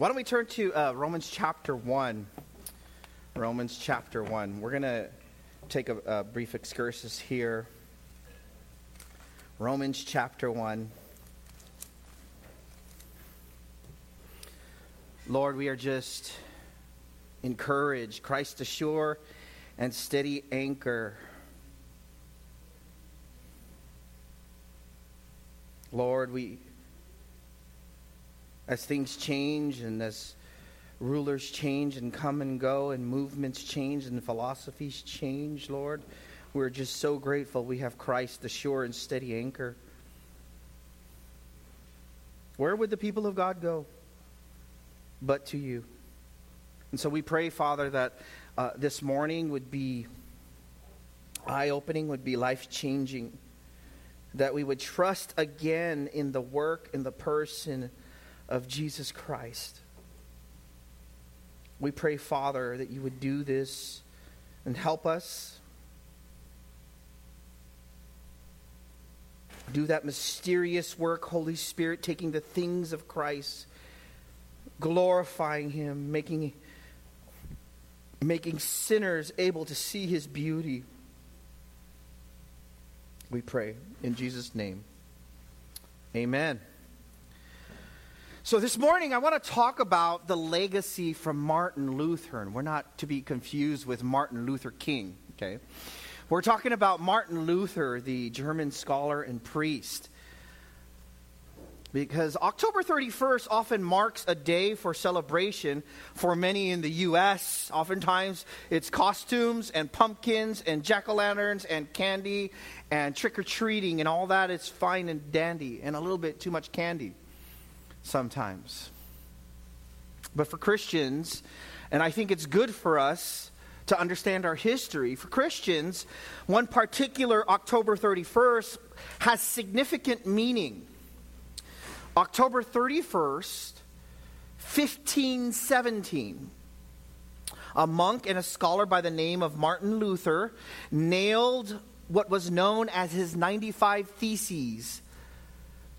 Why don't we turn to uh, Romans chapter 1? Romans chapter 1. We're going to take a, a brief excursus here. Romans chapter 1. Lord, we are just encouraged. Christ a sure and steady anchor. Lord, we as things change and as rulers change and come and go and movements change and philosophies change, Lord, we're just so grateful we have Christ, the sure and steady anchor. Where would the people of God go but to you? And so we pray, Father, that uh, this morning would be eye opening, would be life changing, that we would trust again in the work, in the person, of Jesus Christ. We pray, Father, that you would do this and help us. Do that mysterious work, Holy Spirit, taking the things of Christ, glorifying Him, making, making sinners able to see His beauty. We pray in Jesus' name. Amen. So, this morning I want to talk about the legacy from Martin Luther. And we're not to be confused with Martin Luther King, okay? We're talking about Martin Luther, the German scholar and priest. Because October 31st often marks a day for celebration for many in the U.S. Oftentimes it's costumes and pumpkins and jack o' lanterns and candy and trick or treating and all that is fine and dandy and a little bit too much candy sometimes. But for Christians, and I think it's good for us to understand our history, for Christians, one particular October 31st has significant meaning. October 31st, 1517 a monk and a scholar by the name of Martin Luther nailed what was known as his 95 Theses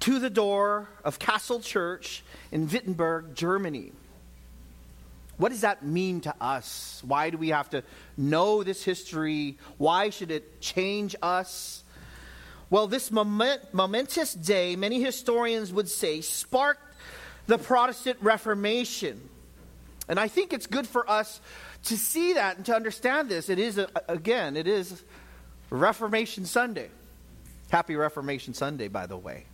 to the door of Castle Church in Wittenberg, Germany. What does that mean to us? Why do we have to know this history? Why should it change us? Well, this moment, momentous day, many historians would say, sparked the Protestant Reformation. And I think it's good for us to see that and to understand this. It is, a, again, it is Reformation Sunday. Happy Reformation Sunday, by the way.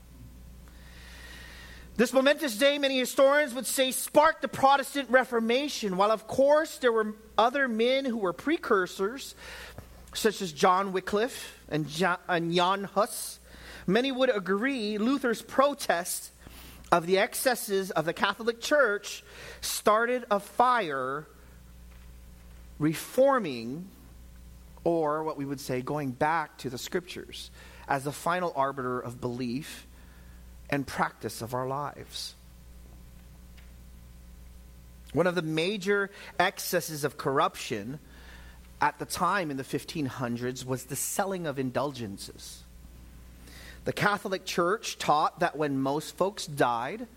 This momentous day, many historians would say, sparked the Protestant Reformation. While, of course, there were other men who were precursors, such as John Wycliffe and, Jan Hus, many would agree Luther's protest of the excesses of the Catholic Church started a fire reforming, or what we would say, going back to the Scriptures as the final arbiter of belief and practice of our lives. One of the major excesses of corruption at the time in the 1500s was the selling of indulgences. The Catholic Church taught that when most folks died,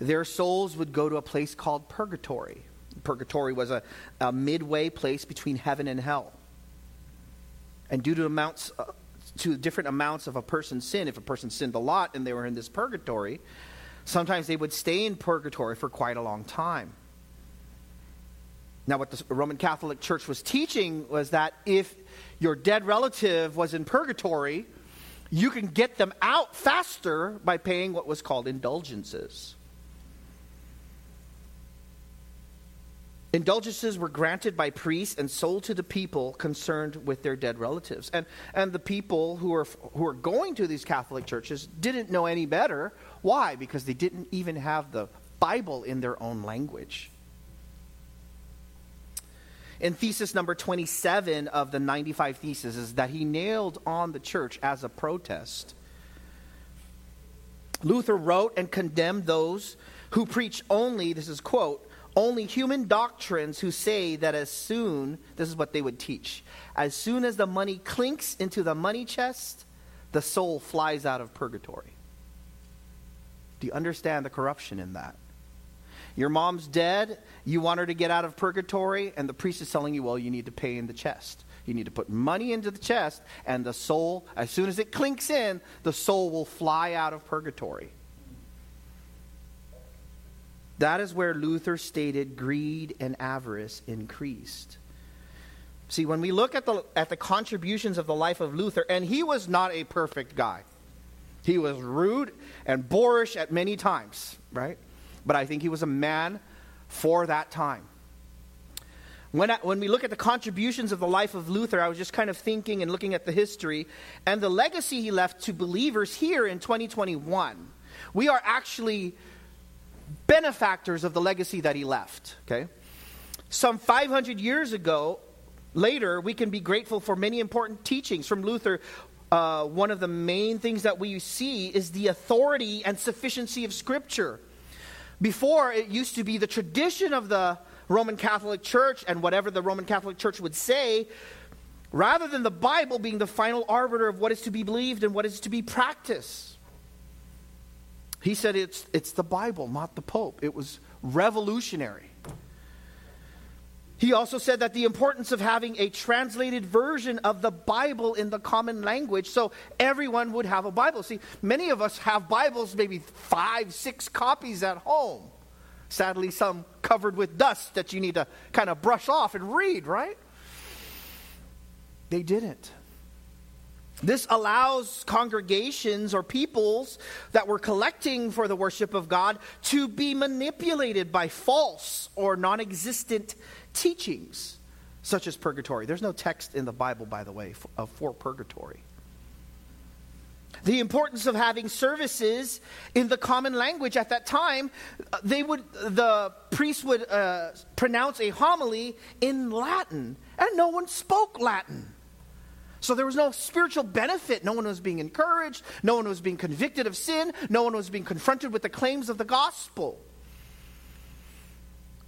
their souls would go to a place called purgatory. Purgatory was a, a midway place between heaven and hell. And due to amounts uh, to different amounts of a person's sin. If a person sinned a lot and they were in this purgatory, sometimes they would stay in purgatory for quite a long time. Now, what the Roman Catholic Church was teaching was that if your dead relative was in purgatory, you can get them out faster by paying what was called indulgences. Indulgences were granted by priests and sold to the people concerned with their dead relatives. And, and the people who were, who were going to these Catholic churches didn't know any better. Why? Because they didn't even have the Bible in their own language. In thesis number 27 of the 95 theses is that he nailed on the church as a protest. Luther wrote and condemned those who preach only, this is quote, only human doctrines who say that as soon, this is what they would teach, as soon as the money clinks into the money chest, the soul flies out of purgatory. Do you understand the corruption in that? Your mom's dead, you want her to get out of purgatory, and the priest is telling you, well, you need to pay in the chest. You need to put money into the chest, and the soul, as soon as it clinks in, the soul will fly out of purgatory. That is where Luther stated greed and avarice increased. See, when we look at the, at the contributions of the life of Luther, and he was not a perfect guy, he was rude and boorish at many times, right? But I think he was a man for that time. When, I, when we look at the contributions of the life of Luther, I was just kind of thinking and looking at the history and the legacy he left to believers here in 2021. We are actually benefactors of the legacy that he left, okay? Some 500 years ago, later, we can be grateful for many important teachings from Luther. Uh, one of the main things that we see is the authority and sufficiency of Scripture. Before, it used to be the tradition of the Roman Catholic Church and whatever the Roman Catholic Church would say, rather than the Bible being the final arbiter of what is to be believed and what is to be practiced. He said it's, it's the Bible, not the Pope. It was revolutionary. He also said that the importance of having a translated version of the Bible in the common language so everyone would have a Bible. See, many of us have Bibles, maybe five, six copies at home. Sadly, some covered with dust that you need to kind of brush off and read, right? They didn't. This allows congregations or peoples that were collecting for the worship of God to be manipulated by false or non existent teachings, such as purgatory. There's no text in the Bible, by the way, for, for purgatory. The importance of having services in the common language at that time, uh, they would, the priest would uh, pronounce a homily in Latin, and no one spoke Latin. So there was no spiritual benefit. No one was being encouraged. No one was being convicted of sin. No one was being confronted with the claims of the gospel.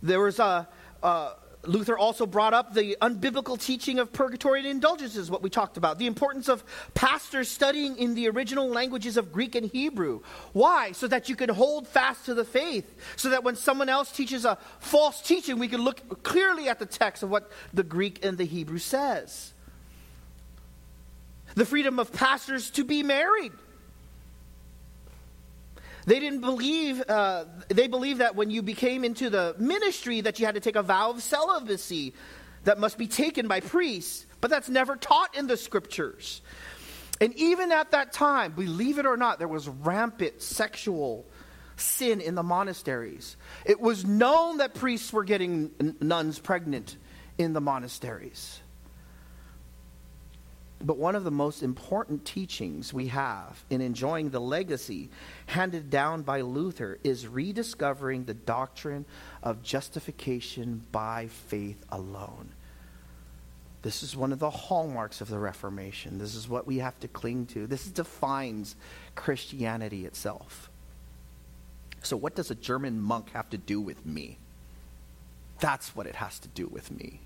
There was a. Uh, Luther also brought up the unbiblical teaching of purgatory and indulgences, what we talked about. The importance of pastors studying in the original languages of Greek and Hebrew. Why? So that you can hold fast to the faith. So that when someone else teaches a false teaching, we can look clearly at the text of what the Greek and the Hebrew says the freedom of pastors to be married. They didn't believe, uh, they believed that when you became into the ministry that you had to take a vow of celibacy that must be taken by priests, but that's never taught in the scriptures. And even at that time, believe it or not, there was rampant sexual sin in the monasteries. It was known that priests were getting nuns pregnant in the monasteries. But one of the most important teachings we have in enjoying the legacy handed down by Luther is rediscovering the doctrine of justification by faith alone. This is one of the hallmarks of the Reformation. This is what we have to cling to. This defines Christianity itself. So, what does a German monk have to do with me? That's what it has to do with me.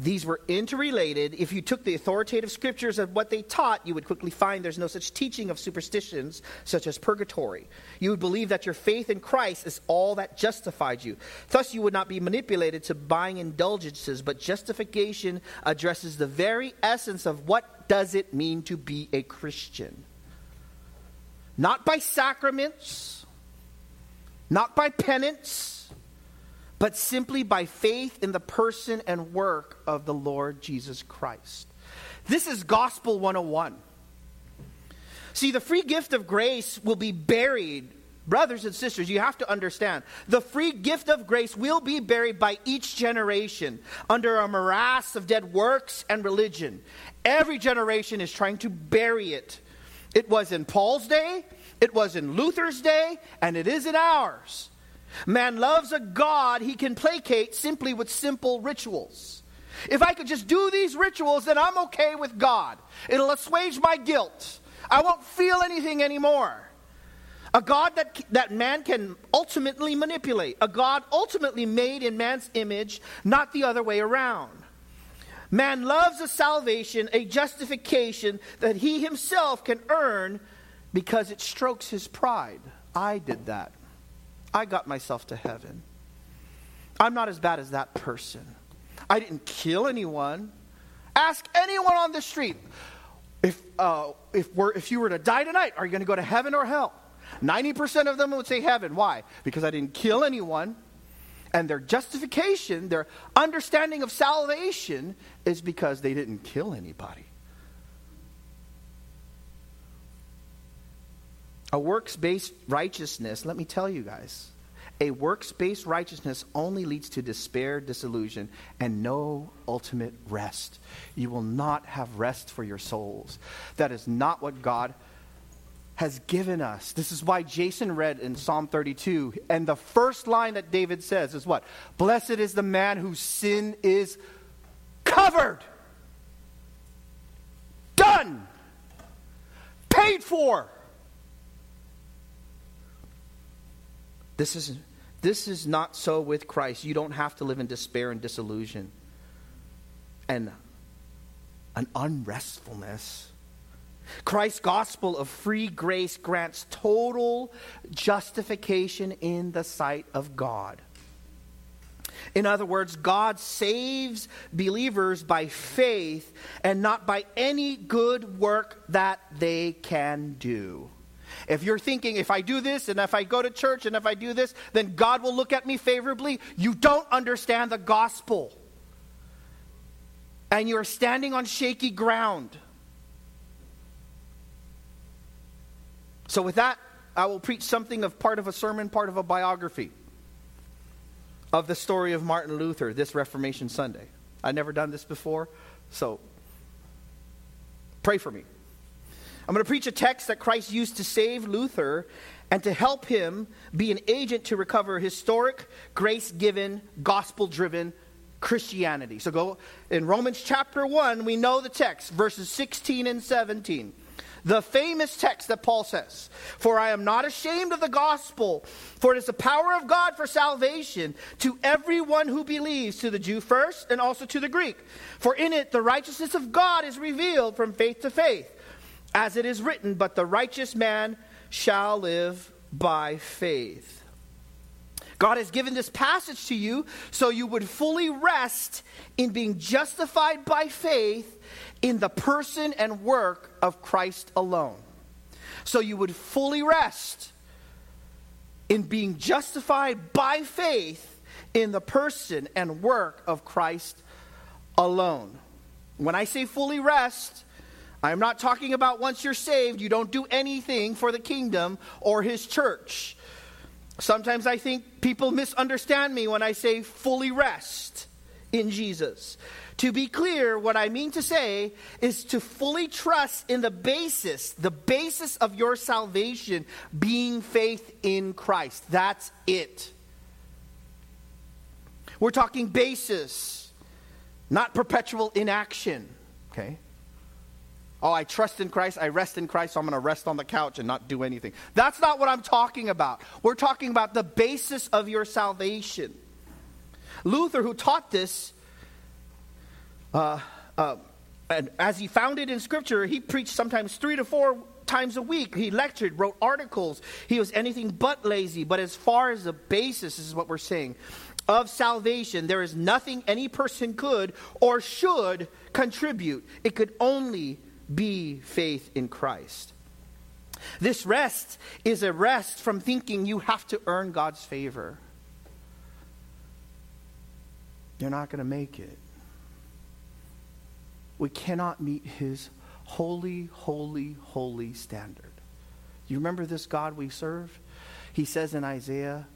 These were interrelated. If you took the authoritative scriptures of what they taught, you would quickly find there's no such teaching of superstitions such as purgatory. You would believe that your faith in Christ is all that justified you. Thus, you would not be manipulated to buying indulgences, but justification addresses the very essence of what does it mean to be a Christian. Not by sacraments, not by penance but simply by faith in the person and work of the Lord Jesus Christ. This is Gospel 101. See, the free gift of grace will be buried. Brothers and sisters, you have to understand. The free gift of grace will be buried by each generation under a morass of dead works and religion. Every generation is trying to bury it. It was in Paul's day, it was in Luther's day, and it is in ours. Man loves a God he can placate simply with simple rituals. If I could just do these rituals, then I'm okay with God. It'll assuage my guilt. I won't feel anything anymore. A God that, that man can ultimately manipulate. A God ultimately made in man's image, not the other way around. Man loves a salvation, a justification that he himself can earn because it strokes his pride. I did that. I got myself to heaven. I'm not as bad as that person. I didn't kill anyone. Ask anyone on the street if, uh, if, we're, if you were to die tonight, are you going to go to heaven or hell? 90% of them would say heaven. Why? Because I didn't kill anyone. And their justification, their understanding of salvation, is because they didn't kill anybody. A works based righteousness, let me tell you guys, a works based righteousness only leads to despair, disillusion, and no ultimate rest. You will not have rest for your souls. That is not what God has given us. This is why Jason read in Psalm 32, and the first line that David says is what? Blessed is the man whose sin is covered, done, paid for. This is, this is not so with Christ. You don't have to live in despair and disillusion and an unrestfulness. Christ's gospel of free grace grants total justification in the sight of God. In other words, God saves believers by faith and not by any good work that they can do. If you're thinking, if I do this and if I go to church and if I do this, then God will look at me favorably, you don't understand the gospel. And you're standing on shaky ground. So, with that, I will preach something of part of a sermon, part of a biography of the story of Martin Luther this Reformation Sunday. I've never done this before, so pray for me. I'm going to preach a text that Christ used to save Luther and to help him be an agent to recover historic, grace given, gospel driven Christianity. So go in Romans chapter 1, we know the text, verses 16 and 17. The famous text that Paul says, For I am not ashamed of the gospel, for it is the power of God for salvation to everyone who believes, to the Jew first and also to the Greek. For in it the righteousness of God is revealed from faith to faith. As it is written, But the righteous man shall live by faith. God has given this passage to you so you would fully rest in being justified by faith in the person and work of Christ alone. So you would fully rest in being justified by faith in the person and work of Christ alone. When I say fully rest, I'm not talking about once you're saved, you don't do anything for the kingdom or his church. Sometimes I think people misunderstand me when I say fully rest in Jesus. To be clear, what I mean to say is to fully trust in the basis, the basis of your salvation being faith in Christ. That's it. We're talking basis, not perpetual inaction. Okay? Oh, I trust in Christ, I rest in Christ, so I'm going to rest on the couch and not do anything. That's not what I'm talking about. We're talking about the basis of your salvation. Luther, who taught this, uh, uh, and as he found it in Scripture, he preached sometimes three to four times a week. He lectured, wrote articles. He was anything but lazy. But as far as the basis, this is what we're saying, of salvation, there is nothing any person could or should contribute. It could only be faith in Christ. This rest is a rest from thinking you have to earn God's favor. You're not going to make it. We cannot meet his holy, holy, holy standard. You remember this God we serve? He says in Isaiah,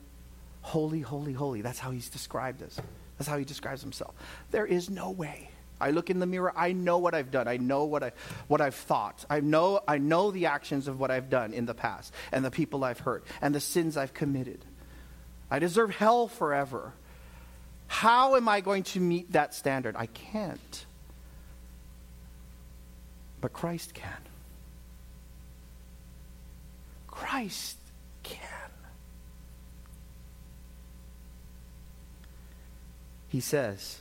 Holy, holy, holy. That's how he's described us. That's how he describes himself. There is no way I look in the mirror, I know what I've done. I know what, I, what I've thought. I know, I know the actions of what I've done in the past and the people I've hurt and the sins I've committed. I deserve hell forever. How am I going to meet that standard? I can't. But Christ can. Christ can. He says,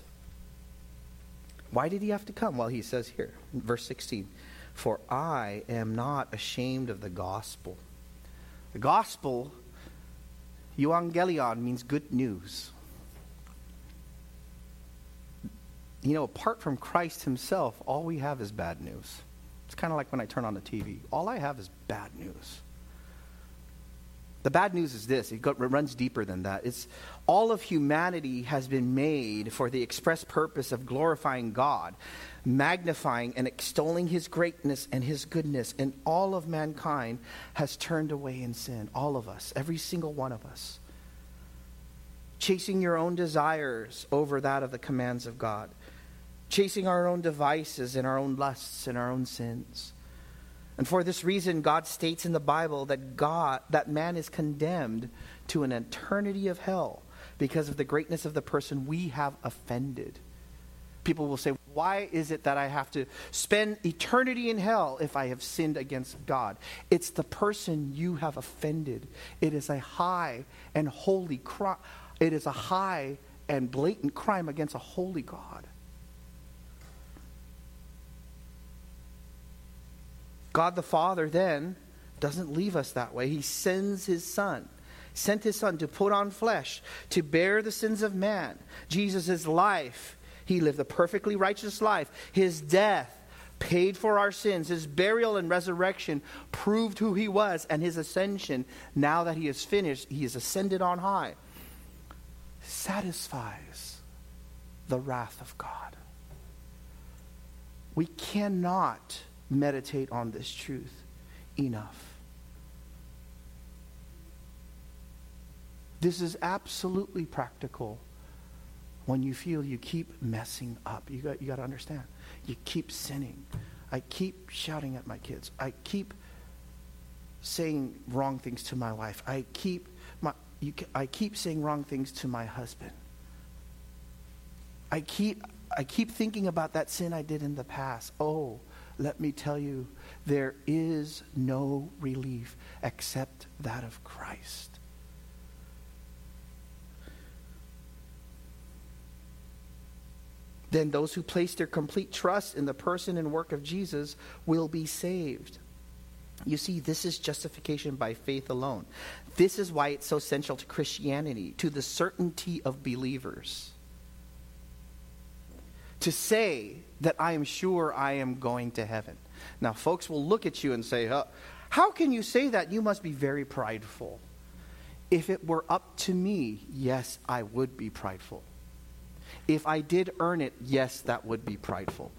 why did he have to come? Well, he says here, verse 16, For I am not ashamed of the gospel. The gospel Euangelion means good news. You know, apart from Christ himself, all we have is bad news. It's kind of like when I turn on the TV. All I have is bad news. The bad news is this it, runs deeper than that. It's all of humanity has been made for the express purpose of glorifying God, magnifying and extolling his greatness and his goodness, and all of mankind has turned away in sin. All of us, every single one of us. Chasing your own desires over that of the commands of God, chasing our own devices and our own lusts and our own sins. And for this reason, God states in the Bible that God, that man is condemned to an eternity of hell because of the greatness of the person we have offended. People will say, Why is it that I have to spend eternity in hell if I have sinned against God? It's the person you have offended. It is a high and holy crime. It is a high and blatant crime against a holy God. God the Father then doesn't leave us that way. He sends his Son, sent his Son to put on flesh, to bear the sins of man. Jesus' life, he lived a perfectly righteous life. His death paid for our sins. His burial and resurrection proved who he was, and his ascension, now that he is finished, he is ascended on high, satisfies the wrath of God. We cannot meditate on this truth enough. This is absolutely practical when you feel you keep messing up. You got, you got to understand. You keep sinning. I keep shouting at my kids. I keep saying wrong things to my wife. I keep, my, you, I keep saying wrong things to my husband. I keep, I keep thinking about that sin I did in the past. Oh, let me tell you, there is no relief except that of Christ. Then those who place their complete trust in the person and work of Jesus will be saved. You see, this is justification by faith alone. This is why it's so central to Christianity, to the certainty of believers to say that I am sure I am going to heaven. Now, folks will look at you and say, How can you say that? You must be very prideful. If it were up to me, yes, I would be prideful. If I did earn it, yes, that would be prideful.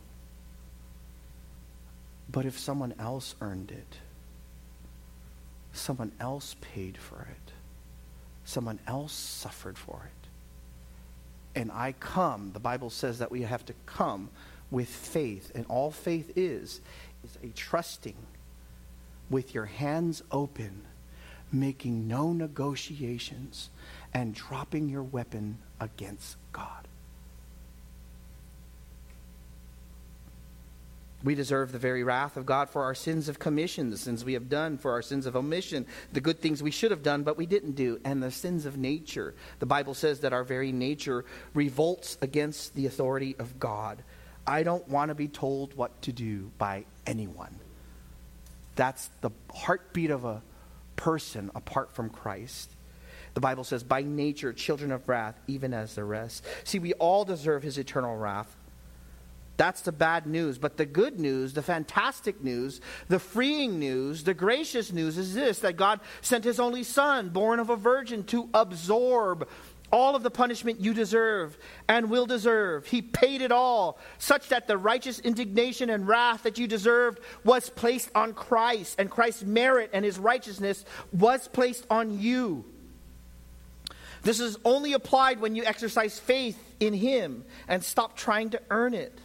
But if someone else earned it, someone else paid for it, someone else suffered for it, and I come, the Bible says that we have to come with faith. And all faith is, is a trusting with your hands open, making no negotiations, and dropping your weapon against God. We deserve the very wrath of God for our sins of commission, the sins we have done, for our sins of omission, the good things we should have done but we didn't do, and the sins of nature. The Bible says that our very nature revolts against the authority of God. I don't want to be told what to do by anyone. That's the heartbeat of a person apart from Christ. The Bible says, by nature, children of wrath, even as the rest. See, we all deserve his eternal wrath. That's the bad news. But the good news, the fantastic news, the freeing news, the gracious news is this that God sent his only son, born of a virgin, to absorb all of the punishment you deserve and will deserve. He paid it all, such that the righteous indignation and wrath that you deserved was placed on Christ, and Christ's merit and his righteousness was placed on you. This is only applied when you exercise faith in him and stop trying to earn it.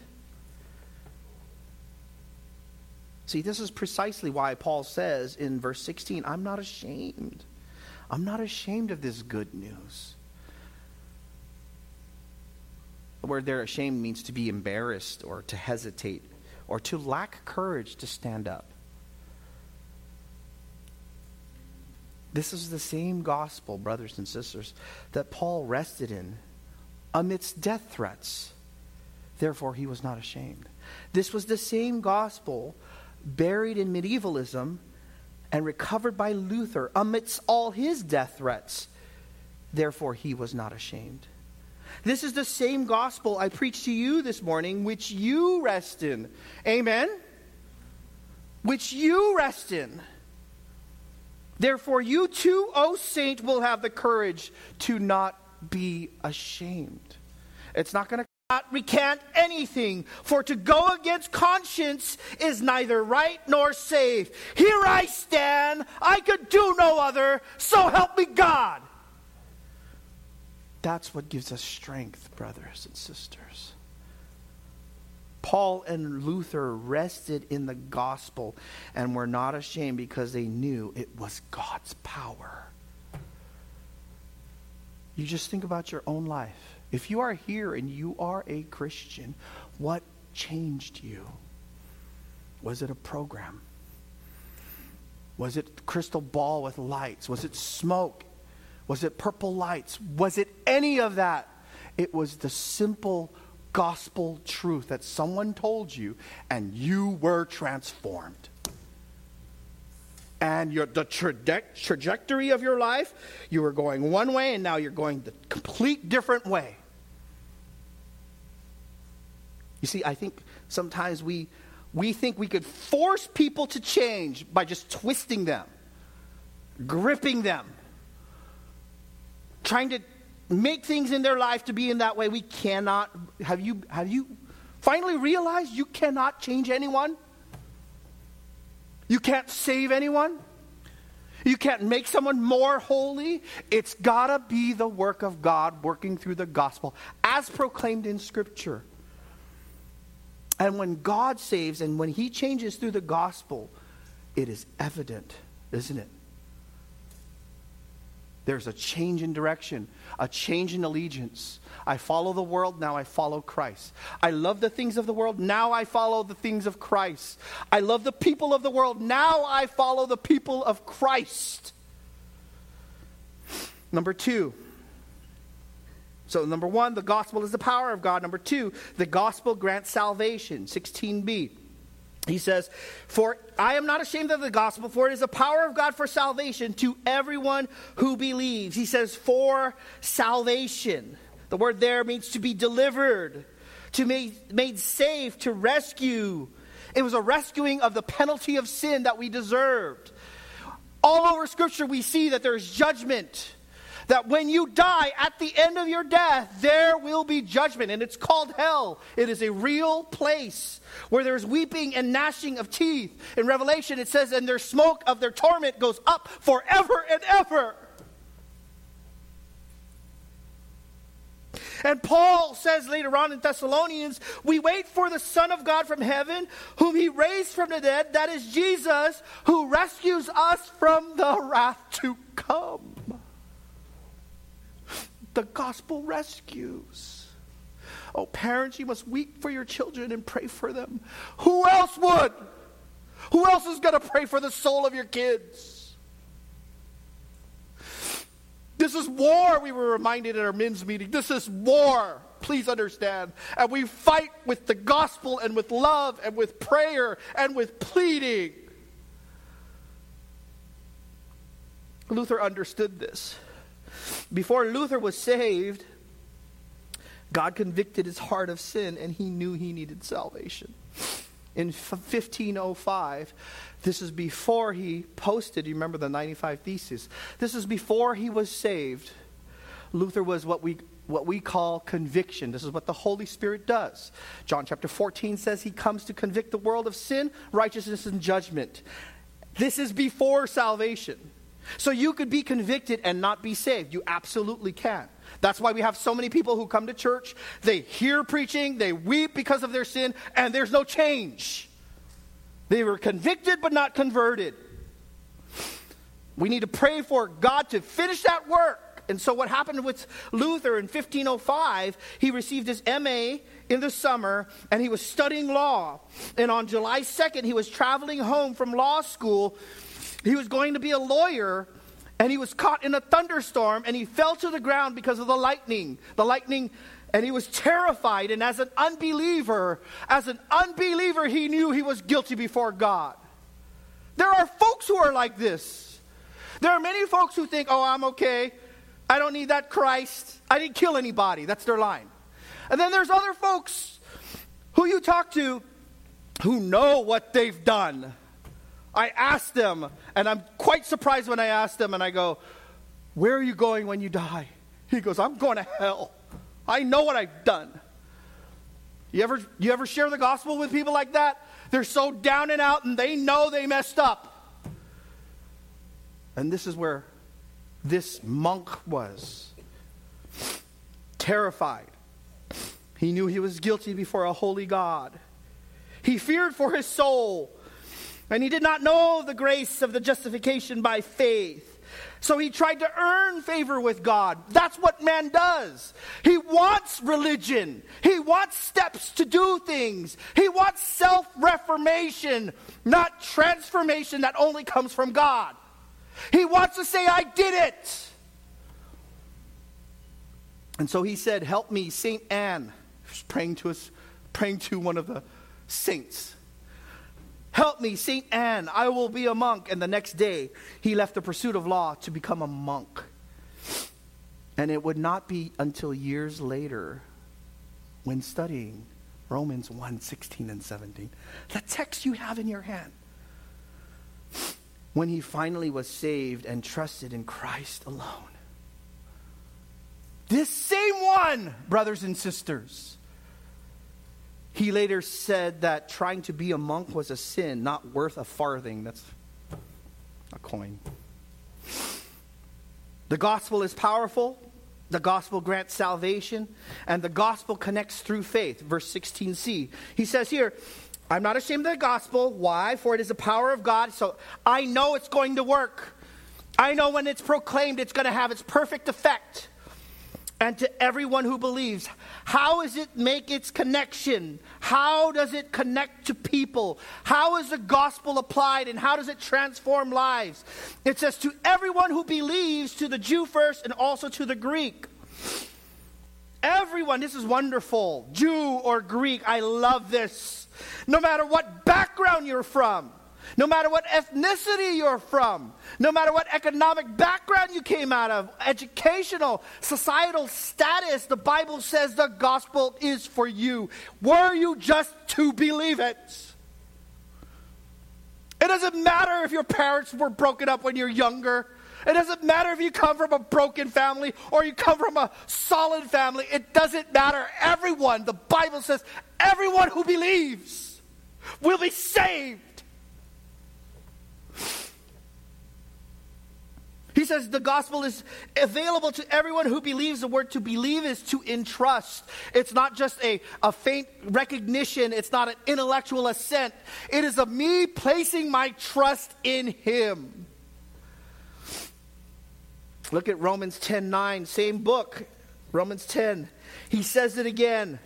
See, this is precisely why Paul says in verse 16, I'm not ashamed. I'm not ashamed of this good news. The word there, ashamed, means to be embarrassed or to hesitate or to lack courage to stand up. This is the same gospel, brothers and sisters, that Paul rested in amidst death threats. Therefore, he was not ashamed. This was the same gospel buried in medievalism, and recovered by Luther amidst all his death threats. Therefore, he was not ashamed. This is the same gospel I preached to you this morning, which you rest in. Amen? Which you rest in. Therefore, you too, O saint, will have the courage to not be ashamed. It's not going to recant anything, for to go against conscience is neither right nor safe. Here I stand, I could do no other, so help me God. That's what gives us strength, brothers and sisters. Paul and Luther rested in the gospel and were not ashamed because they knew it was God's power. You just think about your own life. If you are here and you are a Christian, what changed you? Was it a program? Was it crystal ball with lights? Was it smoke? Was it purple lights? Was it any of that? It was the simple gospel truth that someone told you and you were transformed. And your, the traje- trajectory of your life, you were going one way and now you're going the complete different way. You see, I think sometimes we, we think we could force people to change by just twisting them, gripping them, trying to make things in their life to be in that way. We cannot. Have you, have you finally realized you cannot change anyone? You can't save anyone? You can't make someone more holy. It's got to be the work of God working through the gospel as proclaimed in Scripture. And when God saves and when He changes through the gospel, it is evident, isn't it? There's a change in direction, a change in allegiance. I follow the world, now I follow Christ. I love the things of the world, now I follow the things of Christ. I love the people of the world, now I follow the people of Christ. Number two. So, number one, the gospel is the power of God. Number two, the gospel grants salvation. 16b. He says, For I am not ashamed of the gospel, for it is the power of God for salvation to everyone who believes. He says, For salvation. The word there means to be delivered, to be made safe, to rescue. It was a rescuing of the penalty of sin that we deserved. All over Scripture, we see that there's judgment that when you die, at the end of your death, there will be judgment, and it's called hell. It is a real place where there's weeping and gnashing of teeth. In Revelation, it says, and their smoke of their torment goes up forever and ever. And Paul says later on in Thessalonians, we wait for the Son of God from heaven, whom he raised from the dead, that is Jesus, who rescues us from the wrath to come the gospel rescues. Oh, parents, you must weep for your children and pray for them. Who else would? Who else is going to pray for the soul of your kids? This is war, we were reminded at our men's meeting. This is war. Please understand. And we fight with the gospel and with love and with prayer and with pleading. Luther understood this. Before Luther was saved, God convicted his heart of sin and he knew he needed salvation. In 1505, this is before he posted, you remember the 95 Theses. This is before he was saved. Luther was what we what we call conviction. This is what the Holy Spirit does. John chapter 14 says he comes to convict the world of sin, righteousness, and judgment. This is before salvation. So you could be convicted and not be saved. You absolutely can. That's why we have so many people who come to church, they hear preaching, they weep because of their sin, and there's no change. They were convicted but not converted. We need to pray for God to finish that work. And so, what happened with Luther in 1505, he received his MA in the summer and he was studying law. And on July 2nd, he was traveling home from law school he was going to be a lawyer, and he was caught in a thunderstorm, and he fell to the ground because of the lightning. The lightning, and he was terrified. And as an unbeliever, as an unbeliever, he knew he was guilty before God. There are folks who are like this. There are many folks who think, oh, I'm okay. I don't need that Christ. I didn't kill anybody. That's their line. And then there's other folks who you talk to who know what they've done. I ask them, and I'm quite surprised when I ask them, and I go, Where are you going when you die? He goes, I'm going to hell. I know what I've done. You ever, you ever share the gospel with people like that? They're so down and out and they know they messed up. And this is where this monk was terrified. He knew he was guilty before a holy God. He feared for his soul, and he did not know the grace of the justification by faith. So he tried to earn favor with God. That's what man does. He wants religion. He wants steps to do things. He wants self reformation, not transformation that only comes from God. He wants to say, I did it. And so he said, Help me, St. Anne. Praying to us, praying to one of the saints. Help me, St. Anne, I will be a monk. And the next day, he left the pursuit of law to become a monk. And it would not be until years later, when studying Romans 1 16 and 17, the text you have in your hand, when he finally was saved and trusted in Christ alone. This same one, brothers and sisters, he later said that trying to be a monk was a sin, not worth a farthing. That's a coin. The gospel is powerful. The gospel grants salvation, and the gospel connects through faith. Verse 16c. He says here, I'm not ashamed of the gospel. Why? For it is the power of God. So I know it's going to work. I know when it's proclaimed, it's going to have its perfect effect. And to everyone who believes, how does it make its connection? How does it connect to people? How is the gospel applied and how does it transform lives? It says, to everyone who believes, to the Jew first and also to the Greek. Everyone, this is wonderful. Jew or Greek, I love this no matter what background you're from, no matter what ethnicity you're from, no matter what economic background you came out of, educational, societal status, the Bible says the gospel is for you. Were you just to believe it? It doesn't matter if your parents were broken up when you're younger. It doesn't matter if you come from a broken family or you come from a solid family. It doesn't matter. Everyone, the Bible says, everyone who believes will be saved. He says the gospel is available to everyone who believes. The word to believe is to entrust. It's not just a, a faint recognition, it's not an intellectual assent. It is of me placing my trust in Him. Look at Romans 10 9, same book, Romans 10. He says it again.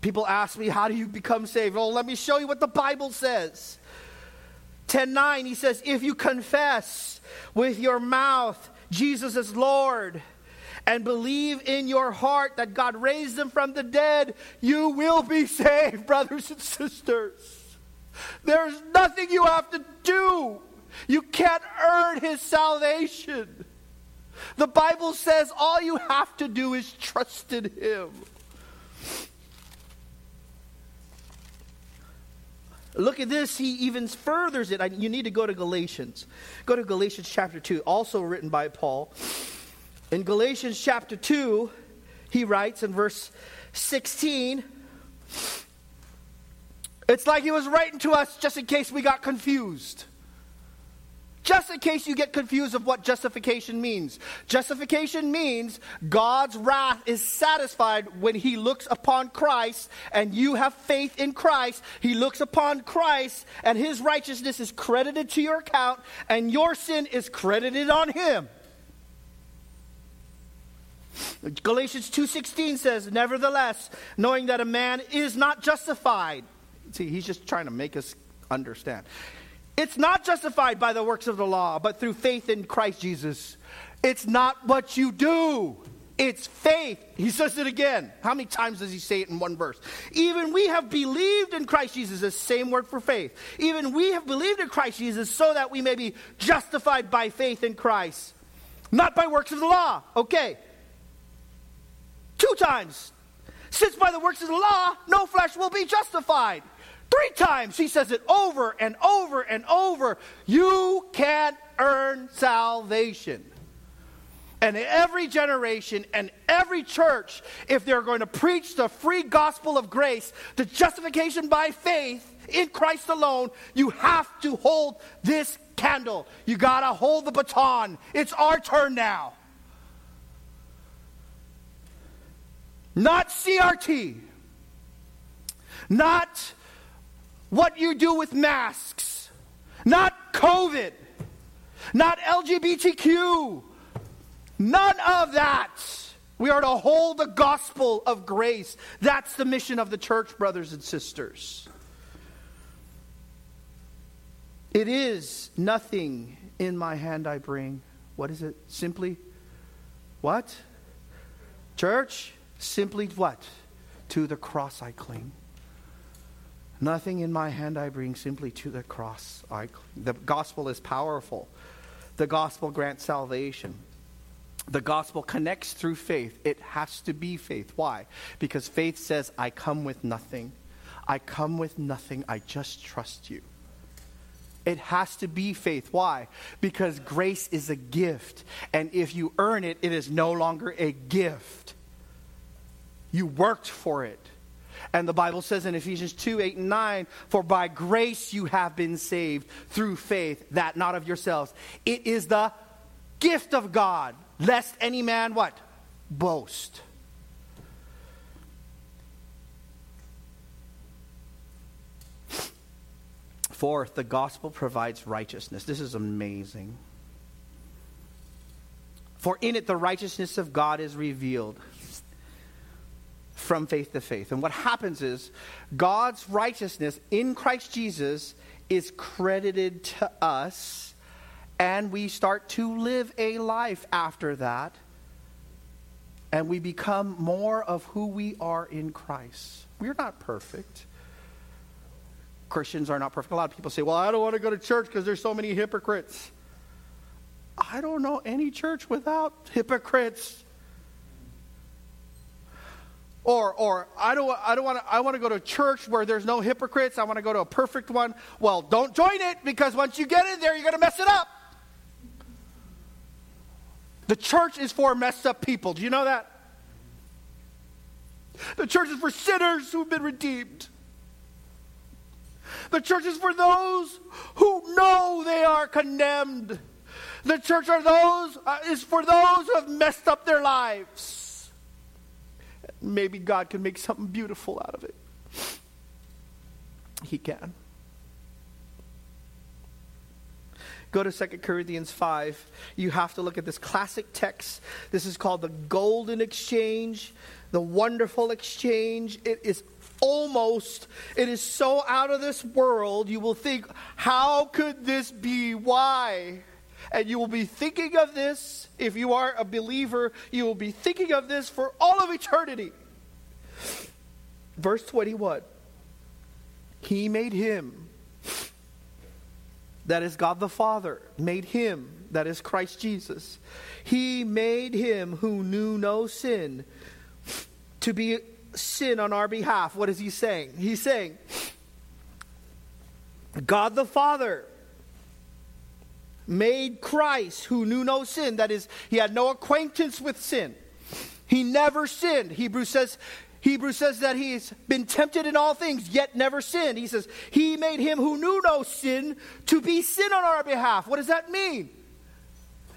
People ask me, How do you become saved? Well, let me show you what the Bible says. 10 9, he says, If you confess with your mouth Jesus is Lord and believe in your heart that God raised him from the dead, you will be saved, brothers and sisters. There's nothing you have to do. You can't earn his salvation. The Bible says all you have to do is trust in Him. Look at this. He even furthers it. You need to go to Galatians. Go to Galatians chapter 2, also written by Paul. In Galatians chapter 2, he writes in verse 16, it's like he was writing to us just in case we got confused. Just in case you get confused of what justification means. Justification means God's wrath is satisfied when he looks upon Christ and you have faith in Christ. He looks upon Christ and his righteousness is credited to your account and your sin is credited on him. Galatians 2:16 says, "Nevertheless, knowing that a man is not justified." See, he's just trying to make us understand. It's not justified by the works of the law, but through faith in Christ Jesus. It's not what you do. It's faith. He says it again. How many times does he say it in one verse? Even we have believed in Christ Jesus, the same word for faith. Even we have believed in Christ Jesus so that we may be justified by faith in Christ. Not by works of the law. Okay. Two times. Since by the works of the law, no flesh will be justified. Three times. He says it over and over and over. You can't earn salvation. And every generation and every church, if they're going to preach the free gospel of grace, the justification by faith in Christ alone, you have to hold this candle. You got to hold the baton. It's our turn now. Not CRT. Not what you do with masks. Not COVID. Not LGBTQ. None of that. We are to hold the gospel of grace. That's the mission of the church, brothers and sisters. It is nothing in my hand I bring. What is it? Simply what? Church, simply what? To the cross I cling. Nothing in my hand I bring, simply to the cross I. The gospel is powerful. The gospel grants salvation. The gospel connects through faith. It has to be faith. Why? Because faith says, I come with nothing. I come with nothing. I just trust you. It has to be faith. Why? Because grace is a gift. And if you earn it, it is no longer a gift. You worked for it. And the Bible says in Ephesians 2 8 and 9, For by grace you have been saved through faith, that not of yourselves. It is the gift of God, lest any man what? Boast. Fourth, the gospel provides righteousness. This is amazing. For in it the righteousness of God is revealed from faith to faith. And what happens is God's righteousness in Christ Jesus is credited to us, and we start to live a life after that, and we become more of who we are in Christ. We're not perfect. Christians are not perfect. A lot of people say, well, I don't want to go to church because there's so many hypocrites. I don't know any church without hypocrites. Or, or I don't, I don't want to, I want to go to a church where there's no hypocrites. I want to go to a perfect one. Well, don't join it because once you get in there, you're going to mess it up. The church is for messed up people. Do you know that? The church is for sinners who've been redeemed. The church is for those who know they are condemned. The church are those uh, is for those who have messed up their lives. Maybe God can make something beautiful out of it. He can. Go to 2 Corinthians 5. You have to look at this classic text. This is called the golden exchange, the wonderful exchange. It is almost, it is so out of this world, you will think, how could this be? Why? And you will be thinking of this, if you are a believer, you will be thinking of this for all of eternity. Verse 21 He made him, that is God the Father, made him, that is Christ Jesus. He made him who knew no sin to be sin on our behalf. What is he saying? He's saying, God the Father made Christ who knew no sin. That is, he had no acquaintance with sin. He never sinned. Hebrews says, Hebrews says that he's been tempted in all things, yet never sinned. He says, He made him who knew no sin to be sin on our behalf. What does that mean?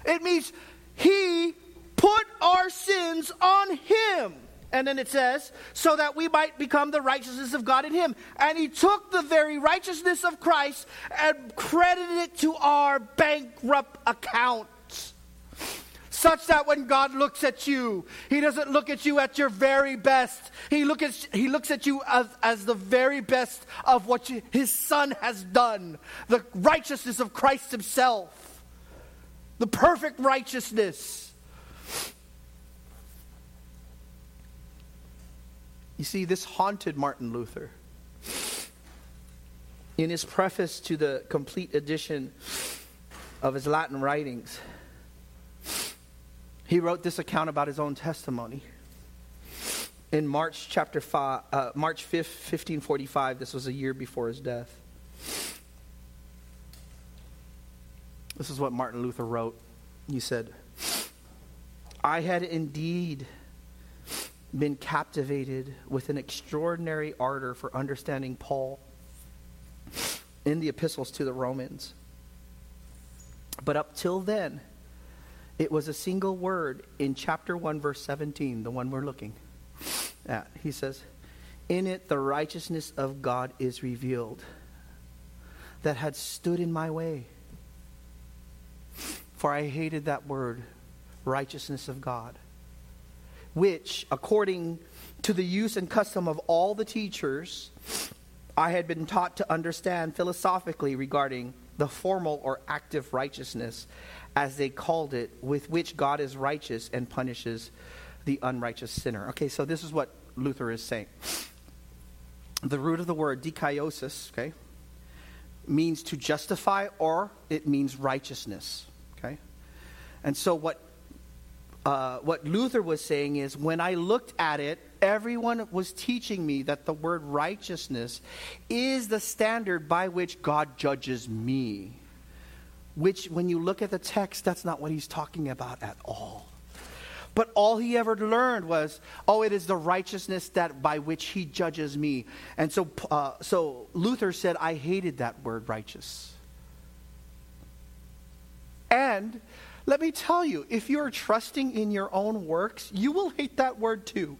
It means he put our sins on him. And then it says, so that we might become the righteousness of God in him. And he took the very righteousness of Christ and credited it to our bankrupt account. Such that when God looks at you, he doesn't look at you at your very best. He, look at, he looks at you as, as the very best of what you, his son has done. The righteousness of Christ himself. The perfect righteousness. You see, this haunted Martin Luther. In his preface to the complete edition of his Latin writings, He wrote this account about his own testimony. In March chapter five, uh, March 5th, 1545, this was a year before his death. This is what Martin Luther wrote. He said, I had indeed been captivated with an extraordinary ardor for understanding Paul in the epistles to the Romans. But up till then, it was a single word in chapter 1, verse 17, the one we're looking at. He says, In it the righteousness of God is revealed that had stood in my way. For I hated that word, righteousness of God, which, according to the use and custom of all the teachers, I had been taught to understand philosophically regarding the formal or active righteousness, as they called it, with which God is righteous and punishes the unrighteous sinner. Okay, so this is what Luther is saying. The root of the word dikaiosis, okay, means to justify or it means righteousness. Okay? And so what uh, what Luther was saying is when I looked at it, everyone was teaching me that the word righteousness is the standard by which God judges me. Which, when you look at the text, that's not what he's talking about at all. But all he ever learned was, oh, it is the righteousness that by which he judges me. And so, uh, so Luther said, I hated that word righteous. And let me tell you, if you're trusting in your own works, you will hate that word too.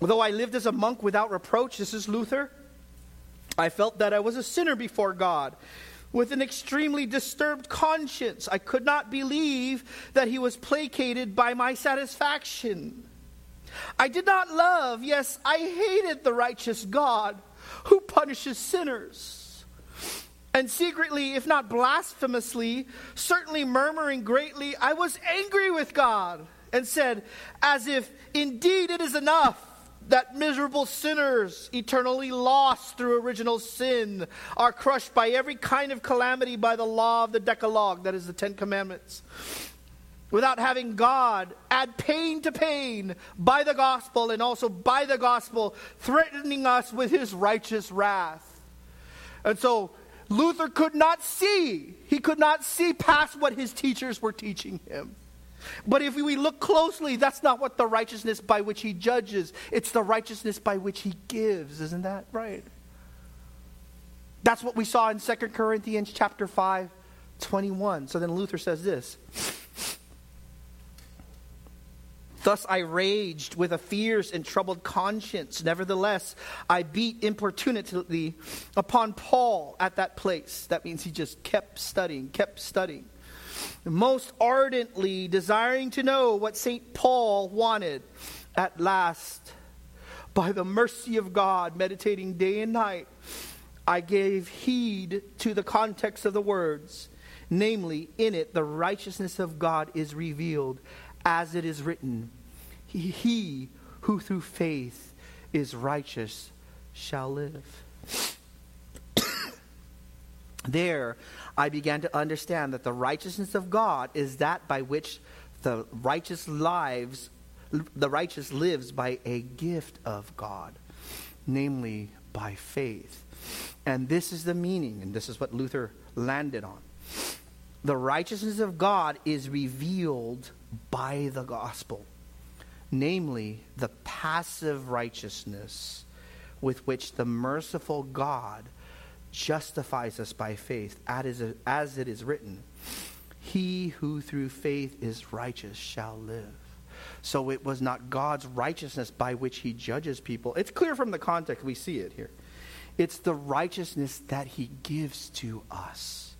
Though I lived as a monk without reproach, this is Luther, I felt that I was a sinner before God with an extremely disturbed conscience. I could not believe that he was placated by my satisfaction. I did not love, yes, I hated the righteous God who punishes sinners. And secretly, if not blasphemously, certainly murmuring greatly, I was angry with God and said, as if indeed it is enough that miserable sinners, eternally lost through original sin, are crushed by every kind of calamity by the law of the Decalogue, that is the Ten Commandments. Without having God add pain to pain by the gospel and also by the gospel, threatening us with his righteous wrath. And so Luther could not see. He could not see past what his teachers were teaching him. But if we look closely, that's not what the righteousness by which he judges. It's the righteousness by which he gives. Isn't that right? That's what we saw in 2 Corinthians chapter 5, 21. So then Luther says this Thus I raged with a fierce and troubled conscience. Nevertheless, I beat importunately upon Paul at that place. That means he just kept studying, kept studying. Most ardently desiring to know what St. Paul wanted. At last, by the mercy of God, meditating day and night, I gave heed to the context of the words. Namely, in it, the righteousness of God is revealed as it is written, He who through faith is righteous shall live. there, I began to understand that the righteousness of God is that by which the righteous lives the righteous lives by a gift of God, namely by faith. And this is the meaning, and this is what Luther landed on. The righteousness of God is revealed by the gospel, namely the passive righteousness with which the merciful God justifies us by faith, as it is written, He who through faith is righteous shall live. So it was not God's righteousness by which he judges people. It's clear from the context, we see it here. It's the righteousness that he gives to us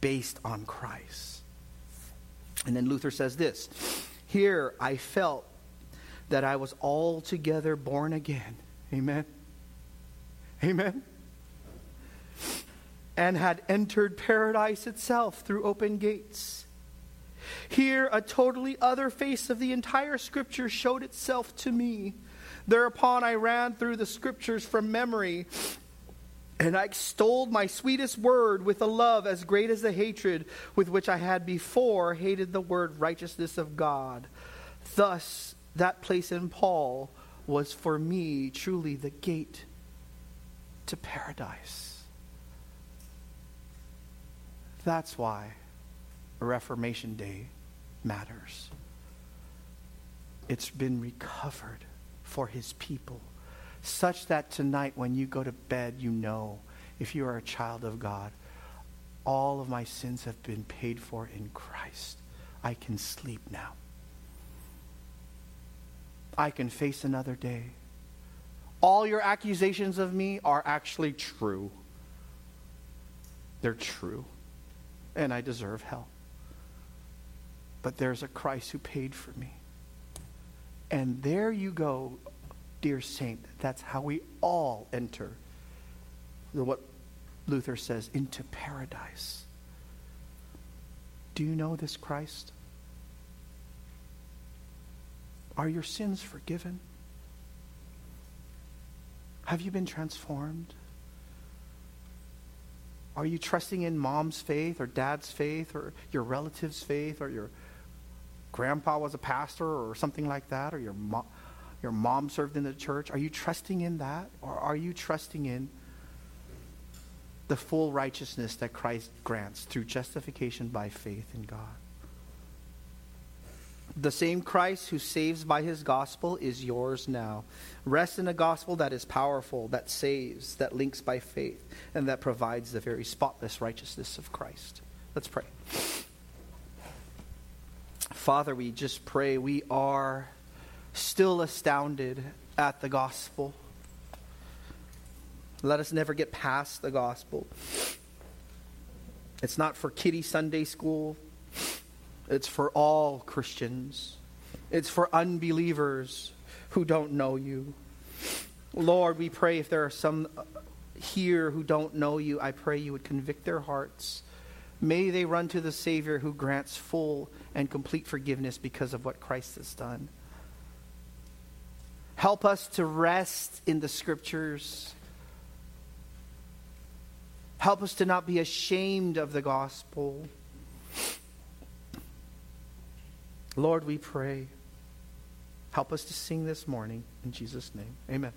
based on Christ. And then Luther says this Here I felt that I was altogether born again. Amen. Amen. And had entered paradise itself through open gates. Here, a totally other face of the entire scripture showed itself to me. Thereupon, I ran through the scriptures from memory And I extolled my sweetest word with a love as great as the hatred with which I had before hated the word righteousness of God. Thus, that place in Paul was for me truly the gate to paradise. That's why Reformation Day matters. It's been recovered for his people, such that tonight when you go to bed, you know, if you are a child of God, all of my sins have been paid for in Christ. I can sleep now. I can face another day. All your accusations of me are actually true. They're true. And I deserve hell. But there's a Christ who paid for me. And there you go, dear saint. That's how we all enter what Luther says into paradise. Do you know this Christ? Are your sins forgiven? Have you been transformed? Are you trusting in mom's faith or dad's faith or your relative's faith or your grandpa was a pastor or something like that or your mom, your mom served in the church? Are you trusting in that or are you trusting in the full righteousness that Christ grants through justification by faith in God? The same Christ who saves by his gospel is yours now. Rest in a gospel that is powerful, that saves, that links by faith, and that provides the very spotless righteousness of Christ. Let's pray. Father, we just pray we are still astounded at the gospel. Let us never get past the gospel. It's not for kiddie Sunday school. It's for all Christians. It's for unbelievers who don't know you. Lord, we pray if there are some here who don't know you, I pray you would convict their hearts. May they run to the Savior who grants full and complete forgiveness because of what Christ has done. Help us to rest in the Scriptures. Help us to not be ashamed of the gospel. Lord, we pray. Help us to sing this morning. In Jesus' name, amen.